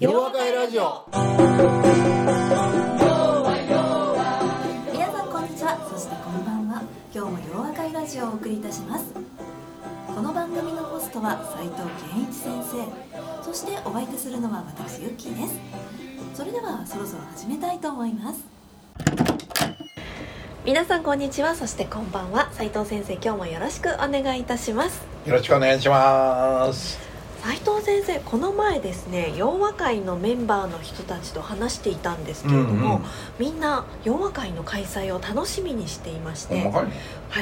夜和会ラジオ。皆さんこんにちは。そしてこんばんは。今日も洋和会ラジオをお送りいたします。この番組のホストは斉藤健一先生。そしてお相手するのは私ユッキーです。それではそろそろ始めたいと思います。皆さんこんにちは。そしてこんばんは。斉藤先生今日もよろしくお願いいたします。よろしくお願いします斉藤先生この前ですね洋和会のメンバーの人たちと話していたんですけれども、うんうん。みんな洋和会の開催を楽しみにしていまして、は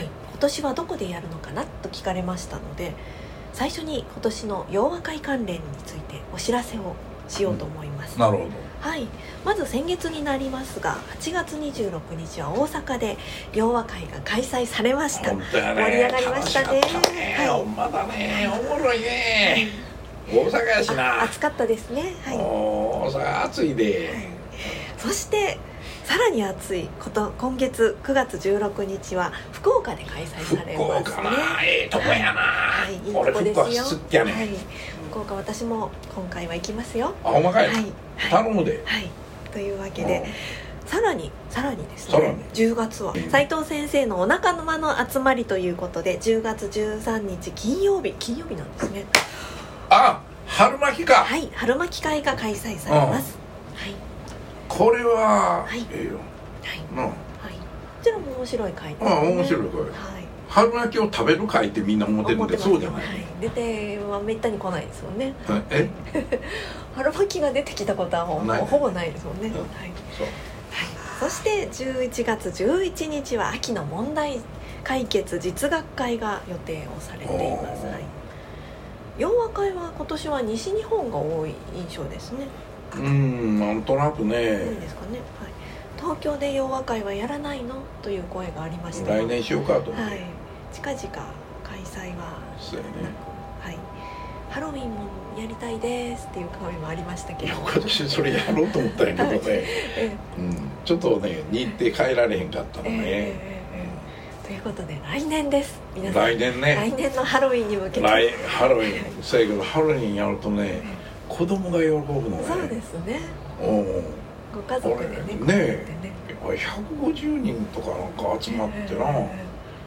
い、今年はどこでやるのかなと聞かれましたので最初に今年の洋和会関連についてお知らせをしようと思います、なるほはい、まず先月になりますが8月26日は大阪で洋和会が開催されました。ど本当やね。盛り上がりましたね。はい。ほんまだね。おもろいね大阪やしな。暑かったですね。はい。大阪暑いで。そしてさらに暑いこと今月9月16日は福岡で開催され福ますね。岡なええとこやな。はい、いいとこですよ。好きやねはい、福岡私も今回は行きますよ。あほんまかはい。い、頼むで。はい、というわけで、さらにさらにですね、10月はうん。斉藤先生のお腹の間の集まりということで、10月13日金曜日。金曜日なんですね。あ春巻きか。はい、春巻き会が開催されます。はい、これははい。ええよ。はい、なはい。こちらも面白い会です、ね。あ面白いこれはい。春巻きを食べる会ってみんな思ってるんでそうじゃない。はい、出てはめったに来ないですよね。はいえ？春巻きが出てきたことはもうない。ほぼないですもんね。うん。はい。そう。はい、そして11月11日は秋の問題解決実学会が予定をされています、はい、洋和会は今年は西日本が多い印象ですね。うーんなんとなくいいねですかね、はい、東京で洋和会はやらないのという声がありましたが。来年しようかとはい、近々開催はそうやね。なく、はい、ハロウィンもやりたいですっていう声もありましたけど。いや今年それやろうと思ったんやけどね、えうん、ちょっとね日程変えられへんかったのね、ええということで来年です。皆さん来年ね。来年のハロウィンに向けて。来ハロウィン。そやけどハロウィンやるとね子供が喜ぶのね。そうですね。おうご家族でねねね。150人とかなんか集まってな、え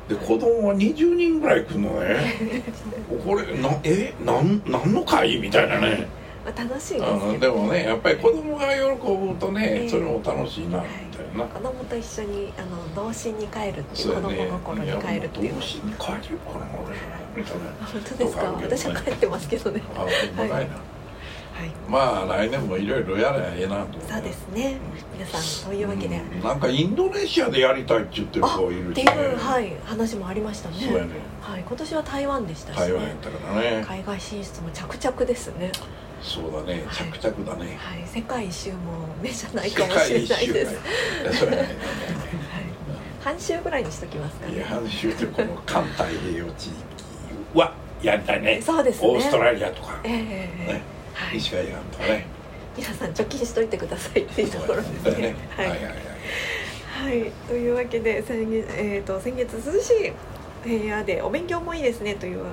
で子供は20人ぐらい来るのね。これなえなんなんの会みたいなね。えまあ楽しいですうん。けどでもねやっぱり子供が喜ぶとね、ええ。それも楽しいな。みたいな、子供と一緒にあの童心に帰るっていう子供心に帰るっていう。童心に帰れるかな俺みたいなあ本当ですか？私は帰ってますけどね。あほんまかいな、はい。まあ来年もいろいろやればええなと思そうですね。皆さんそういうわけで、うん。なんかインドネシアでやりたいって言ってる子いるってしねいう、はい、話もありましたね。そうやね。はい、今年は台湾でしたしね。台湾やったからね。海外進出も着々ですねそうだねはい。着々だね、はい。世界一周も目じゃないかもしれないです。半周ぐらいにしときますかね。半周ってこの環太平洋地域はやりたいね。そうですね。オーストラリアとか、ええええね。はい、西海岸とかね。皆さん貯金しといてくださいっていうところですね。はい、はいはいはい。はい、というわけで先月,、えー、と先月涼しい部屋でお勉強もいいですねという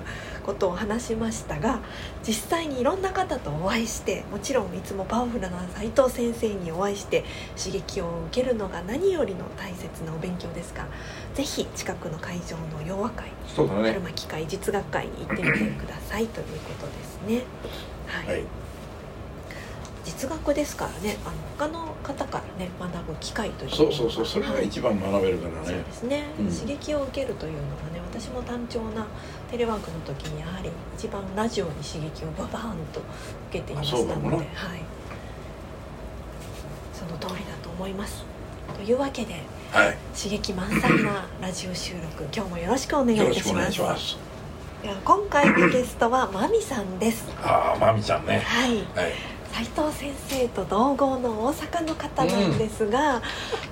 ことを話しましたが実際にいろんな方とお会いしてもちろんいつもパワフルな斉藤先生にお会いして刺激を受けるのが何よりの大切なお勉強ですがぜひ近くの会場の洋和会そうだね。春巻き会実学会に行ってみてくださいということですね。はい。はい実学ですからね。あの他の方からね学ぶ機会というのそうそうそう。それが一番学べるからそうねですね、うん。刺激を受けるというのがね私も単調なテレワークの時にやはり一番ラジオに刺激をババーンと受けていましたので、はい、その通りだと思います。というわけではい。刺激満載なラジオ収録。今日もよろしくお願いいたします。今回のゲストはまみさんです。ああまみちゃんね。はい。はい斉藤先生と同郷の大阪の方なんですが、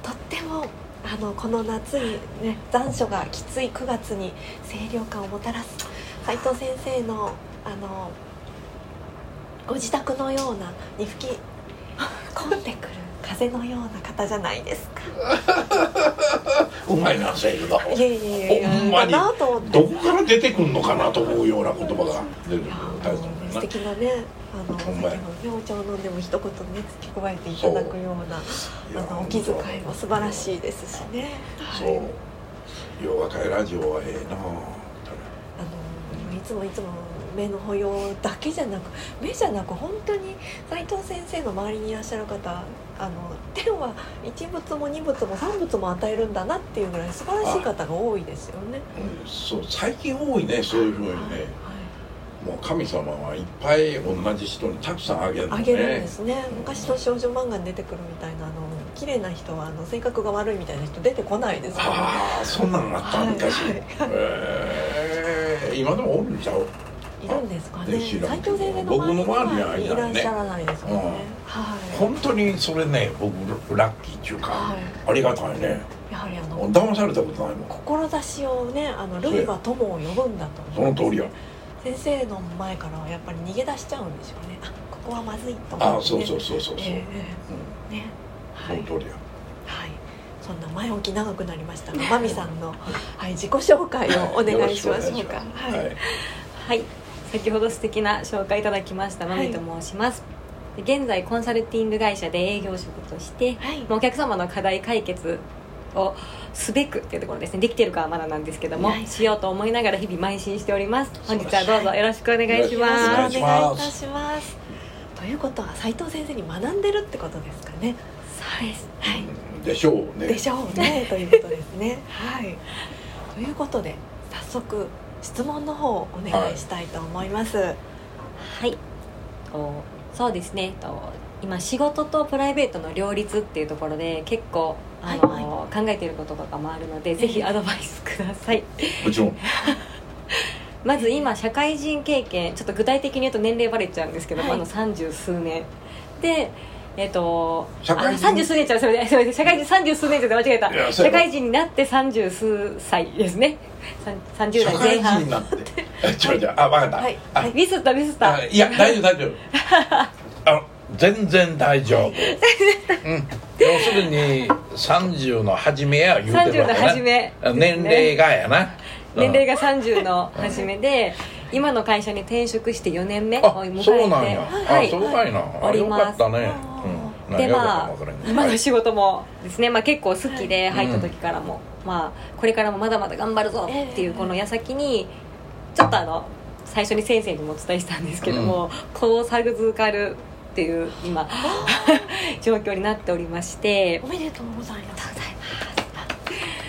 とってもあのこの夏にね残暑がきつい9月に清涼感をもたらす。斉藤先生のあのご自宅のようなに吹き込んでくる風のような方じゃないですか。うまいなセールだいえいえいえほんまに。どこから出てくんのかなと思うような言葉が出てくる。素敵なねあの先ほほんまや。ど明朝飲んでも一言ね付け加えていただくようなあのお気遣いも素晴らしいですしね。そはい。うよう若いラジオはええなあのいつもいつも目の保養だけじゃなく目じゃなく本当に斉藤先生の周りにいらっしゃる方あの天は一物も二物も三物も与えるんだなっていうぐらい素晴らしい方が多いですよね。うん。そう最近多いねそういうふうにねもう神様はいっぱい同じ人にたくさんあげるのね。あげるんですね。昔の少女漫画に出てくるみたいなあの綺麗な人はあの性格が悪いみたいな人出てこないですね。ああそんなんあった昔、はいはい。えー。今でもおるんちゃう？いるんですかね。で知らん斉藤先生の僕の周りにはいらっしゃらないですもんね、うんはい。本当にそれね僕ラッキーっていうか、はい。ありがたいね。やはりあの騙されたことないもん。志をねあのルイは友を呼ぶんだとその通りや先生の前からはやっぱり逃げ出しちゃうんでしょうね。あここはまずいとああ思って、ね、そうそうそうそうそう、えええうね。はい、その通りやはい、そんな前置き長くなりましたが、マミさんの、はい、自己紹介をお願いしましょうか。はい、はい。はい、先ほど素敵な紹介いただきました。まみと申します、で現在コンサルティング会社で営業職として、はい。まあお客様の課題解決をすべくっていうところですね。できてるかはまだなんですけども、はい。しようと思いながら日々邁進しております。本日はどうぞよろしくお願いしよろしくおま願い。すお願いいたします。ということは斉藤先生に学んでるってことですかね。そうです。はい、うんでしょうね。でしょうね。ということですね。はい。ということで早速質問の方をお願いしたいと思います。はい。とそうですね。と今仕事とプライベートの両立っていうところで結構あの、はい考えていることとかもあるのでぜひアドバイスください。もちろん。まず今社会人経験ちょっと具体的に言うと年齢バレちゃうんですけども、はい。あの三十数年。でえっ、と社会人？三十数年じゃそれですいません。社会人三十数年じゃ間違えた。社会人になって三十数歳ですね。三十社会代前半。人になって。えちょちょあ分かった、はい。あ。はい。ミスったミスった。あいや大丈夫大丈夫。あの全然大丈夫、うん、要するに30の初めや言うてる30のわけな初め。年齢がやな。年齢がが30の初めで今の会社に転職して4年目をあ迎えてそうなんや、はい。あそうなんや。あります。かったね、うん、でまあ今はいの仕事もですね、まあ、結構好きで入った時からも、まあこれからもまだまだ頑張るぞっていうこの矢先にちょっとあの最初に先生にもお伝えしたんですけども、こう授かるっていう今状況になっておりましておめでとうございます。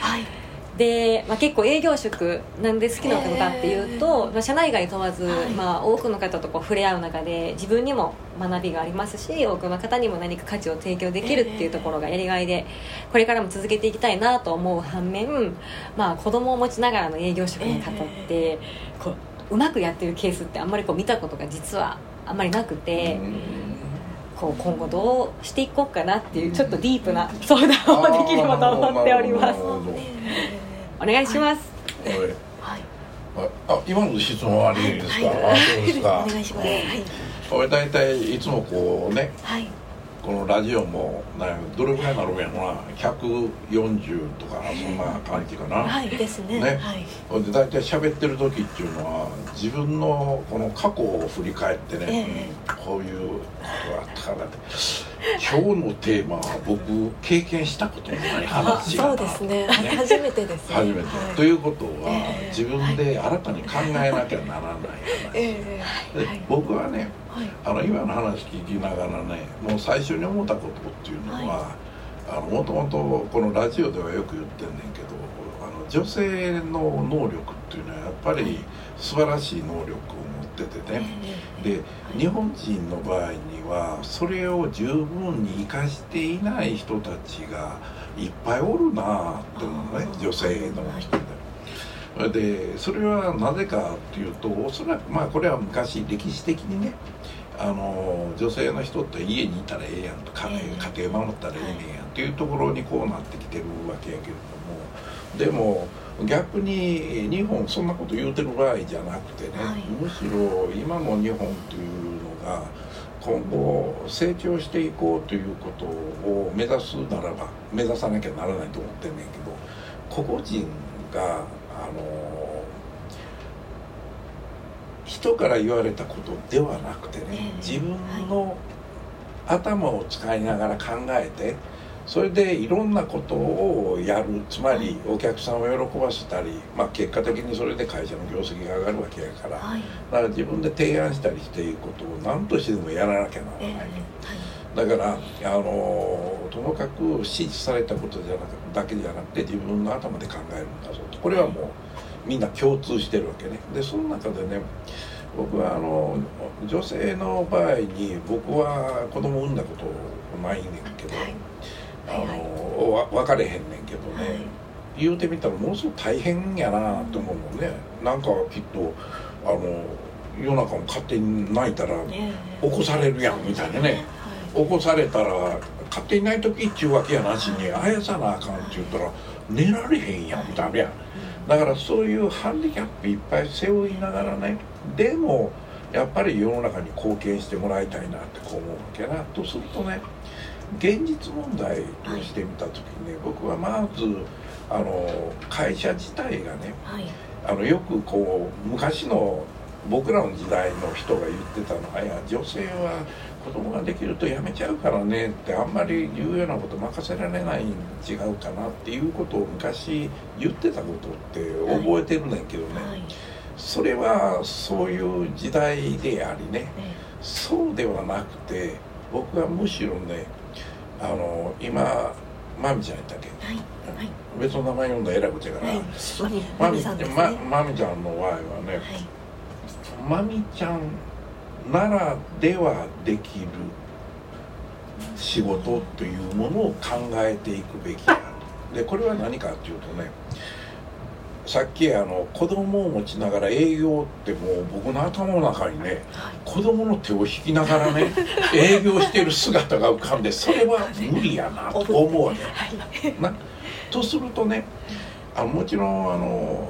はい。で、まあ、結構営業職なんで好きなのかっていうと、まあ、社内外問わず、はいまあ、多くの方とこう触れ合う中で自分にも学びがありますし多くの方にも何か価値を提供できるっていうところがやりがいでこれからも続けていきたいなと思う反面、まあ、子供を持ちながらの営業職の方って、こううまくやってるケースってあんまりこう見たことが実はあんまりなくて。こう今後どうしていこうかなっていうちょっとディープな 相談をできればと思っております。お願いします、はい。はい。ああ今の質問はありですか、はい。あそうですか。お願いします。はい。俺大体い。つもこうねはい。このラジオもどれぐらいになるんやろな140とかそんな感じかな、はいですね。ねはい。で大体喋ってる時っていうのは自分のこの過去を振り返ってね、えうんこういうことがあったからって今日のテーマは僕経験したことのないあ、話やなそうですね。初めてですね。初めて、はいということは、ええ自分で新たに考えなきゃならない話、ええではい。僕はねはい。あの今の話聞きながらねもう最初に思ったことっていうのは、あのもともとこのラジオではよく言ってんねんけどあの女性の能力っていうのはやっぱり素晴らしい能力を持っててね、で日本人の場合にはそれを十分に生かしていない人たちがいっぱいおるなあって思うね女性の人で。でそれはなぜかっていうとおそらくまあこれは昔歴史的にねあの女性の人って家にいたらええやんと家ええ家庭守ったらええねんやんっていうところにこうなってきてるわけやけれども。でも逆に日本そんなこと言うてる場合じゃなくてね、はい。むしろ今の日本というのが今後成長していこうということを目指すならば目指さなきゃならないと思ってんねんけど個々人があの一人から言われたことではなくてね、ええ。自分の頭を使いながら考えてそれでいろんなことをやる。つまりお客さんを喜ばせたり、まあ、結果的にそれで会社の業績が上がるわけやから。だかはいら自分で提案したりしていくことを何としてでもやらなきゃならええ。ないはいだからあのともかく指示されたことじゃなくだけじゃなくて自分の頭で考えるんだぞと。これはもうみんな共通してるわけね。でその中でね僕はあの女性の場合に僕は子供産んだことないねんけど、はい。あはいはい。のわ分かれへんねんけどね、はい。言うてみたらものすごく大変やなと思うもんね。なんかきっとあの夜中も勝手に泣いたらええ。起こされるやんみたいなね。は起こされたら勝手にない時っちゅうわけやなしにあやさなあかんって言ったら寝られへんやんみたいなやん。だからそういうハンディキャップいっぱい背負いながらねでもやっぱり世の中に貢献してもらいたいなってこう思うわけやな。とするとね現実問題としてみた時にね僕はまずあの会社自体がねはい。あのよくこう昔の僕らの時代の人が言ってたのは「いや女性は子供ができると辞めちゃうからね」ってあんまり言うようなこと任せられないん違うかなっていうことを昔言ってたことって覚えてるねんけどね、はい。それはそういう時代でありね。えそうではなくて僕はむしろねあの今マミちゃんやったっけ？えはい。はい。別の名前読んだらえらい。ことやから、はいね。まちゃんの場合はねマミちゃんならではできる仕事というものを考えていくべきだでこれは何かっていうとねさっきあの子供を持ちながら営業ってもう僕の頭の中にねはい。子供の手を引きながらね 営業してる姿が浮かんでそれは無理やなと思うわけ。はい。なとするとねあのもちろんあの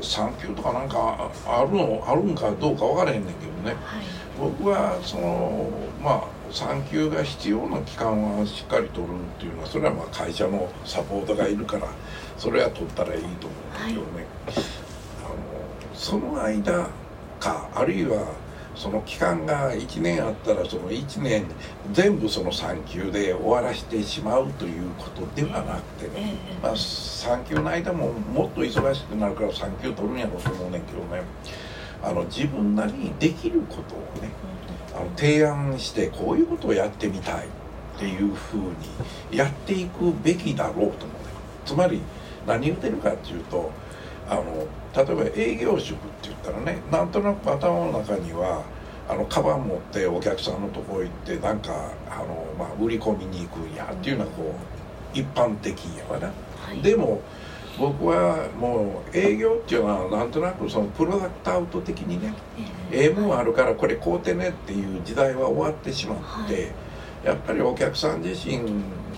産休とかなんかあるのあるんかどうか分からへんねんけどね。はい。僕はそのまあ産休が必要な期間はしっかり取るっていうのはそれはまあ会社のサポートがいるからそれは取ったらいいと思うんだけどね、あのその間かあるいはその期間が1年あったらその1年全部その産休で終わらせてしまうということではなくてえね、え。まあ、産休の間ももっと忙しくなるから産休取るんやろうと思うねんけどねあの自分なりにできることをねあの提案してこういうことをやってみたいっていうふうにやっていくべきだろうと思うね。つまり何言ってるかっていうとあの例えば営業職って言ったらねなんとなく頭の中にはあのカバン持ってお客さんのとこ行ってなんかあの、まあ、売り込みに行くんやっていうのはこう一般的やわな。はい。でも僕はもう営業っていうのはなんとなくそのプロダクトアウト的にねええ。もんあるからこれ買うてねっていう時代は終わってしまって、はい。やっぱりお客さん自身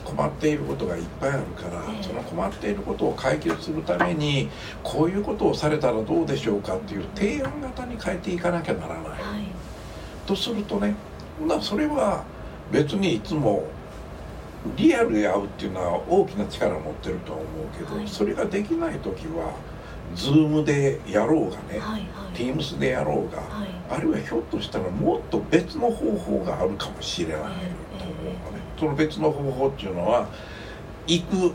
困っていることがいっぱいあるから、ええその困っていることを解決するためにこういうことをされたらどうでしょうかっていう提案型に変えていかなきゃならない。はい。とするとねそれは別にいつもリアルで会うっていうのは大きな力を持ってるとは思うけど、はい。それができない時は Zoom でやろうがね、はいはい。Teams でやろうが、はい。あるいはひょっとしたらもっと別の方法があるかもしれないと思うのね、その別の方法っていうのは行く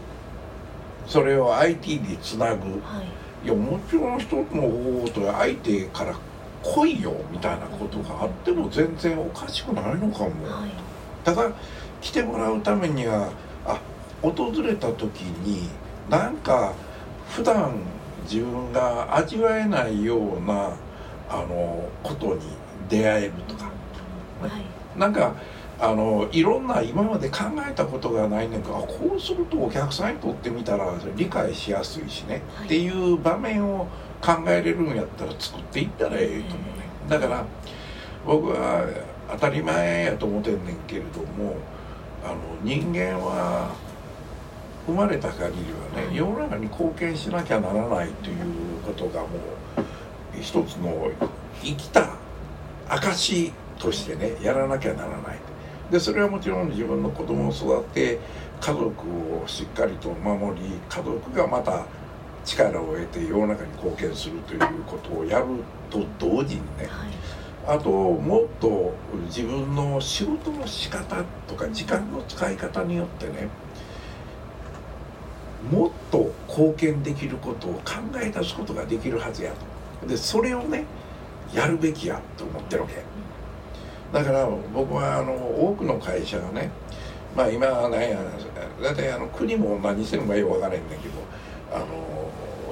それを IT につなぐ。はい。いやもちろん一つの方法と相手から来いよみたいなことがあっても全然おかしくないのかも、はい。ただ来てもらうためにはあ訪れた時になんか普段自分が味わえないようなあのことに出会えるとか。はい。なんかあのいろんな今まで考えたことがないねんけどあこうするとお客さんにとってみたら理解しやすいしね、はい。っていう場面を考えれるんやったら作っていったらええと思うねだから僕は当たり前やと思ってんねんけれどもあの人間は生まれた限りはね世の中に貢献しなきゃならないということがもう一つの生きた証としてねやらなきゃならないでそれはもちろん自分の子供を育て家族をしっかりと守り家族がまた力を得て世の中に貢献するということをやると同時にね、あともっと自分の仕事の仕方とか時間の使い方によってねもっと貢献できることを考え出すことができるはずやと。でそれをねやるべきやと思ってるわけ。だから僕はあの多くの会社がねまあ今は何や大体あの国も何してるのかよく分からへんねんけどあの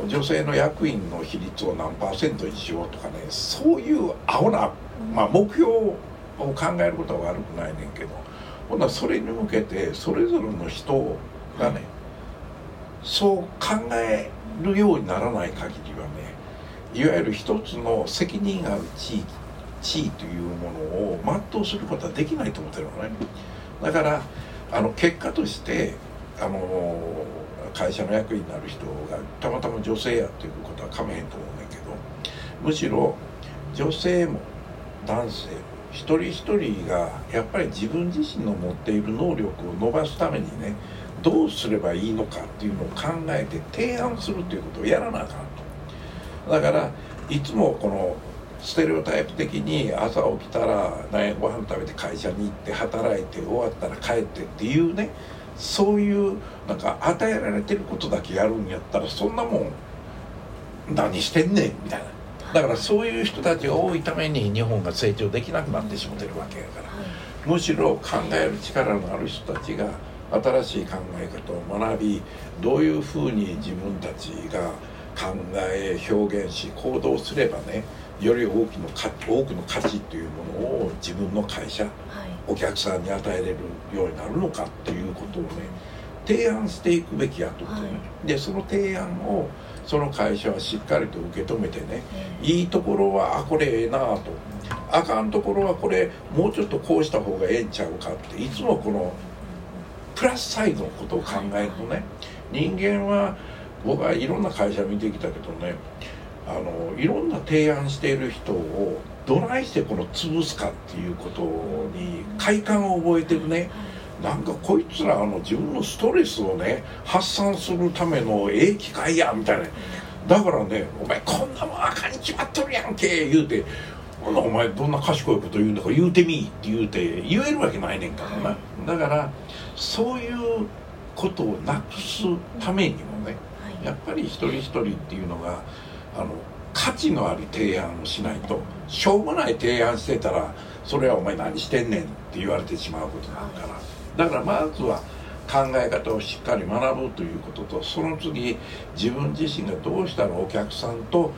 女性の役員の比率を何パーセントにしようとかねそういう青な、まあ、目標を考えることは悪くないねんけどほんなそれに向けてそれぞれの人がねそう考えるようにならない限りはねいわゆる一つの責任ある地域地位というものを全うすることはできないと思ってるのね。だからあの結果としてあの会社の役員になる人がたまたま女性やっていうことはかめへんと思うねんけどむしろ女性も男性も一人一人がやっぱり自分自身の持っている能力を伸ばすためにねどうすればいいのかっていうのを考えて提案するっていうことをやらなあかんと。だからいつもこのステレオタイプ的に朝起きたら何ご飯食べて会社に行って働いて終わったら帰ってっていうねそういうなんか与えられてることだけやるんやったらそんなもん何してんねんみたいな。だからそういう人たちが多いために日本が成長できなくなってしまってるわけやから。むしろ考える力のある人たちが新しい考え方を学びどういうふうに自分たちが考え表現し行動すればねより大きな多くの価値というものを自分の会社、はい、お客さんに与えれるようになるのかっていうことをね提案していくべきやと思ってね、はい、でその提案をその会社はしっかりと受け止めてね、いいところはあこれええなと。あかんところはこれもうちょっとこうした方がええんちゃうかっていつもこのプラスサイドのことを考えるとね、人間は僕はいろんな会社見てきたけどねあのいろんな提案している人をどないしてこの潰すかっていうことに快感を覚えてるね。なんかこいつらあの自分のストレスをね発散するためのええ機会やみたいな。だからね「お前こんなもんあかんに決まっとるやんけ」言うて「ほなお前どんな賢いこと言うんだから言うてみ」って言うて言えるわけないねんからな。だからそういうことをなくすためにもねやっぱり一人一人っていうのがあの価値のある提案をしないとしょうもない提案してたらそれはお前何してんねんって言われてしまうことになるからだからまずは考え方をしっかり学ぶということとその次自分自身がどうしたらお客さんと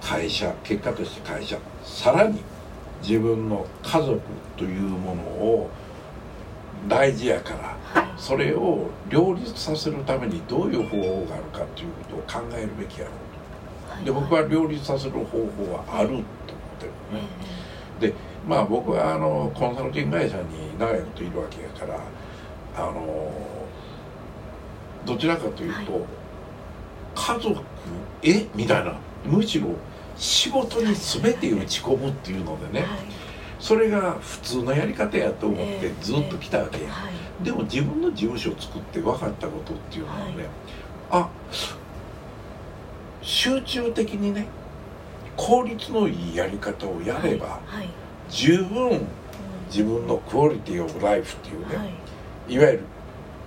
会社結果として会社さらに自分の家族というものを大事やからそれを両立させるためにどういう方法があるかということを考えるべきやろう。で僕は両立させる方法はあると思ってるのね、でまあ僕はあのコンサルティング会社に長いこといるわけやからあのどちらかというと、はい、家族えみたいなむしろ仕事に全て打ち込むっていうのでね、はい、それが普通のやり方やと思ってずっと来たわけや、でも自分の事務所を作って分かったことっていうのはね、あ集中的にね効率のいいやり方をやれば、はいはい、十分自分のクオリティオブライフっていうね、はい、いわゆる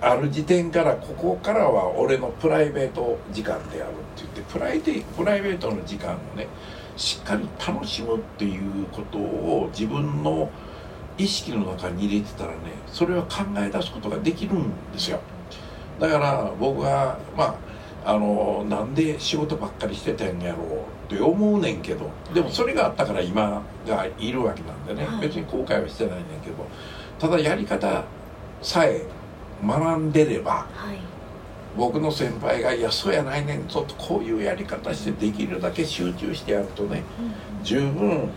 ある時点からここからは俺のプライベート時間であるって言ってプライテプライベートの時間をねしっかり楽しむっていうことを自分の意識の中に入れてたらねそれは考え出すことができるんですよ。だから僕はまああのなんで仕事ばっかりしてたんやろうって思うねんけど。でもそれがあったから今がいるわけなんでね、はい、別に後悔はしてないねんけど。ただやり方さえ学んでれば、はい、僕の先輩が「いやそうやないねんちょっとこういうやり方してできるだけ集中してやるとね、うん、十分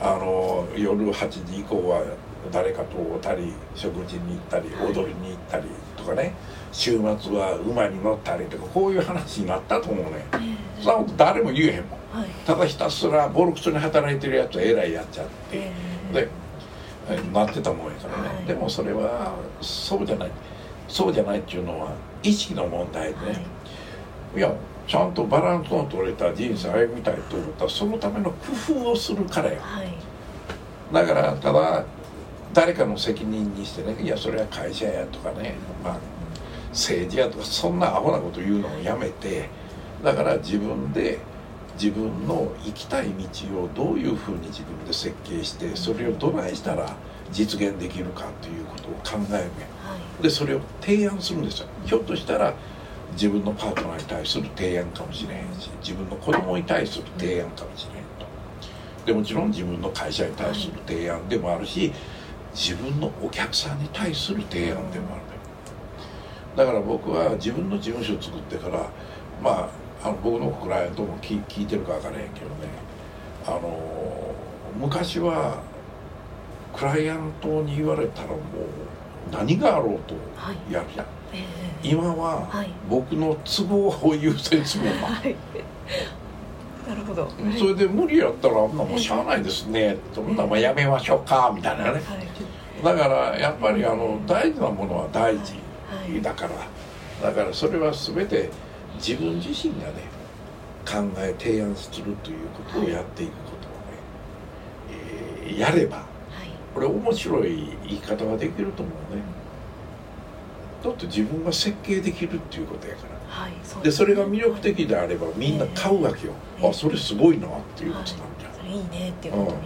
あの夜8時以降は誰かと会ったり食事に行ったり踊りに行ったりとかね。週末は馬に乗ったりとかこういう話になったと思うね、えー、そんなこと誰も言えへんもん、はい、ただひたすらボロクソに働いてるやつはえらいやっちゃって、えー、でなってたもんやからね、はい、でもそれはそうじゃない。そうじゃないっていうのは意識の問題でね、はい、いやちゃんとバランスの取れた人生歩みたいと思ったらそのための工夫をするからよはい。だからただ誰かの責任にしてねいやそれは会社やとかね、まあ、政治やとかそんなアホなこと言うのをやめてだから自分で自分の行きたい道をどういうふうに自分で設計してそれをどないしたら実現できるかということを考えるでそれを提案するんですよ。ひょっとしたら自分のパートナーに対する提案かもしれへんし自分の子供に対する提案かもしれへんと。でもちろん自分の会社に対する提案でもあるし自分のお客さんに対する提案でもあるねだから僕は自分の事務所を作ってからまああの僕のクライアントも聞聞いてるか分からへんけどね。あの昔はクライアントに言われたらもう何があろうとはいやるやん。ええ。今ははい。僕の都合を優先する。のはいなるほど。はいそれで無理やったらあんなもうしゃあないですね。そん。なもんやめましょうかみたいなね。はい。だからやっぱりあの大事なものは大事はいだから。だからそれは全て自分自身がね考え提案するということをやっていくことをね、えーやればはい。これ面白い言い方ができると思うねだって自分が設計できるっていうことやから。はいそうでそれが魅力的であればみんな買うわけよ、ええ。あそれすごいなっていうことなんじゃん、それいいねっていうことにはい。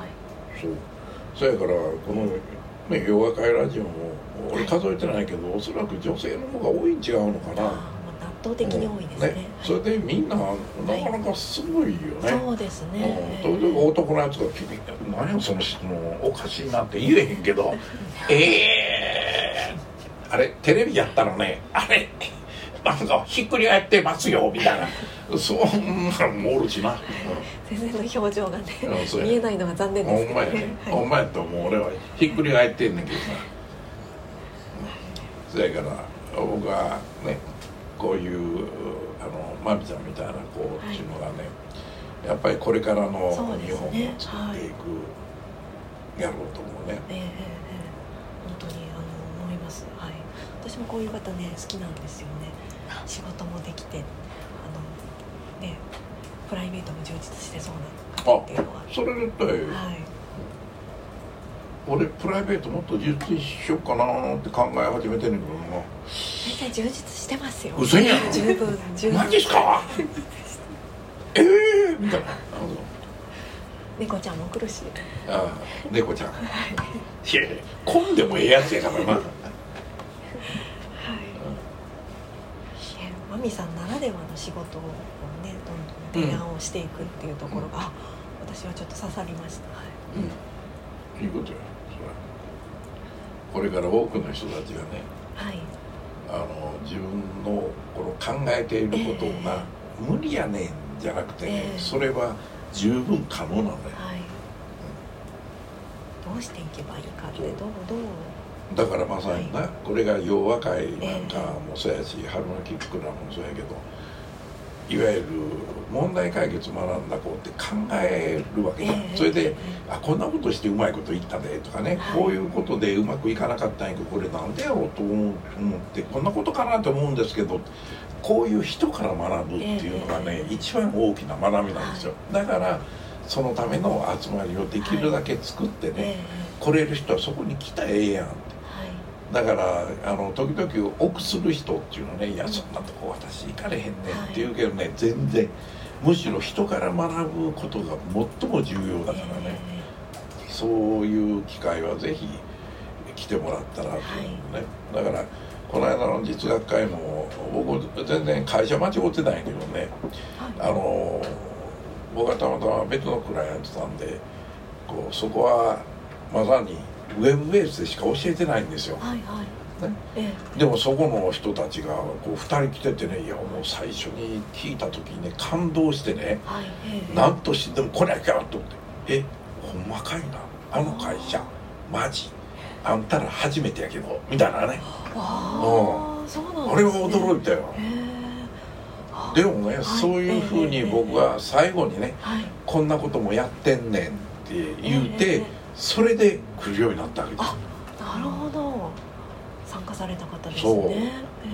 はい。そう。そやからこの、ね、洋画会ラジオも俺数えてないけどおそらく女性の方が多いん違うのかな、倒的に多いですね。はい。それでみんななかなかすごいよね、そうですうん。ね例えば男のやつが君「何やその質問おかしいな」って言えへんけど「え えー、あれテレビやったらねあれなんかひっくり返ってますよ」みたいな。そんなんもおるしな、先生の表情がね見えないのが残念ほですけどんまやね、はい。ほんまやと思う俺は。ひっくり返ってんねんけどさ。そやから僕はねこういうあのまみちゃんみたいな子っていうのがね、やっぱりこれからの日本を作っていく、やろうと思うねええええええ。本当にあの思います。はい。私もこういう方ね好きなんですよね。仕事もできてあのねプライベートも充実してそうな方っていうのは。それだってはい俺プライベートもっと充実しようかなって考え始めてんねんけどな。全然充実してますよ。嘘やん。十分十分。マジっすか？え えー、みたいな。猫ちゃんも来るし。あのあ猫ちゃん。いやいや混んでもええやつやからな。はい。えマミさんならではの仕事をねどんどん提案をしていくっていうところが、あ私はちょっと刺さりました、はい。うん。いいことやこれから多くの人たちがねはい。あの自分のこの考えていることをな、え。無理やねんじゃなくてね、ええ。それは十分可能なんだよ。はい。どうしていけばいいかってどうどう？だからまさにな、これが洋和会なんかえもそうやし、春のキックラもそうやけどいわゆる問題解決学んだ子って考えるわけじゃん、ええ。それでえあこんなことしてうまいこと言ったでとかね、はい。こういうことでうまくいかなかったんやけどこれなんでやろうと思ってこんなことかなと思うんですけどこういう人から学ぶっていうのがね、ええ。一番大きな学びなんですよ、だからそのための集まりをできるだけ作ってね、え来れる人はそこに来たらええやんだからあの時々臆する人っていうのね「いやそんなとこ私行かれへんね。ん」って言うけどね、全然むしろ人から学ぶことが最も重要だからね、そういう機会はぜひ来てもらったらと思うね、だからこの間の実学会も僕全然会社間違ってないけどね。はい。あの僕はたまたま別のクライアントさんでこうそこはまさにウェブベースでしか教えてないんですよ。はいはい。ね。ええ。でもそこの人たちがこう2人来ててねいやもう最初に聞いた時にね感動してねはいええ。なんとしてでもこれやきゃと思って「えほんまかいな。あの会社マジ？あんたら初めてやけど」みたいなね。ああそうなんね、あれは驚いたよ。でもねはい。そういうふうに僕は最後にねはい。こんなこともやってんねんって言うえてえそれで来るようになったわけです。あなるほど。参加された方ですそう。ね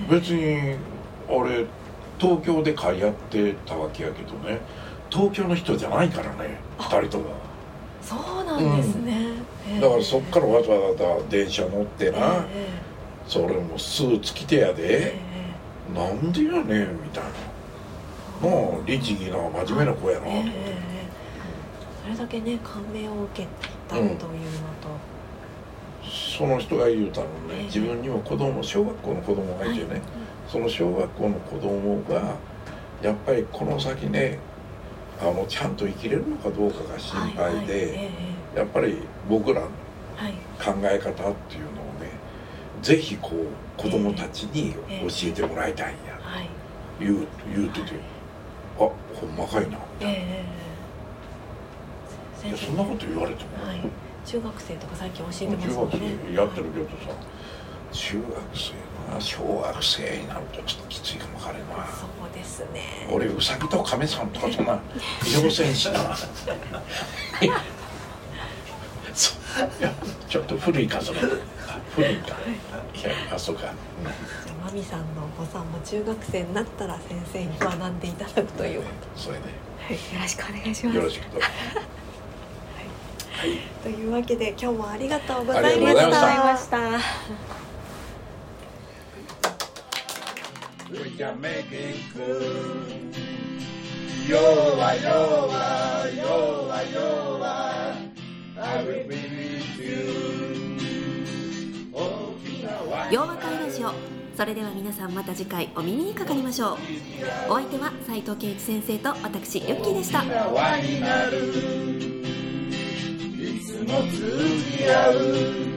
別に俺東京で会やってたわけやけどね。東京の人じゃないからねあ2人ともそうなんですね、ええ。だからそっからわざわざ電車乗ってな、えそれもスーツ着てやえで、えなんでやねんみたいな。もう律儀な真面目な子やな、ええええそれだけね感銘を受けたというのと、その人が言うたのええね。自分にも子供小学校の子供がいてね、はい。その小学校の子供がやっぱりこの先ねあのちゃんと生きれるのかどうかが心配はい。はい。で、え。やっぱり僕らの考え方っていうのをねぜひこう子供たちにええ教えてもらいたいんやはい。言う言うててあほんまかいな。ええええいやそんなこと言われても、はい。中学生とか最近教えてます中学もんね。生やってるけどさ中学生な。小学生になるとちょっときついかもわかれんな。そうですね。俺ウサギとカメさんとかそんな要せんしなそういやちょっと古いかそ古いか。い。やあそうか、じゃあマミさんのお子さんも中学生になったら先生に学んでいただくといううん、それね。はいよろしくお願いします。よろしくとはいうわけで今日もありがとうございまありがとうございました。洋和会ラジオ。それでは皆さんまた次回お耳にかかりましょう。お相手は斉藤圭一先生と私ヨッキーでした輪に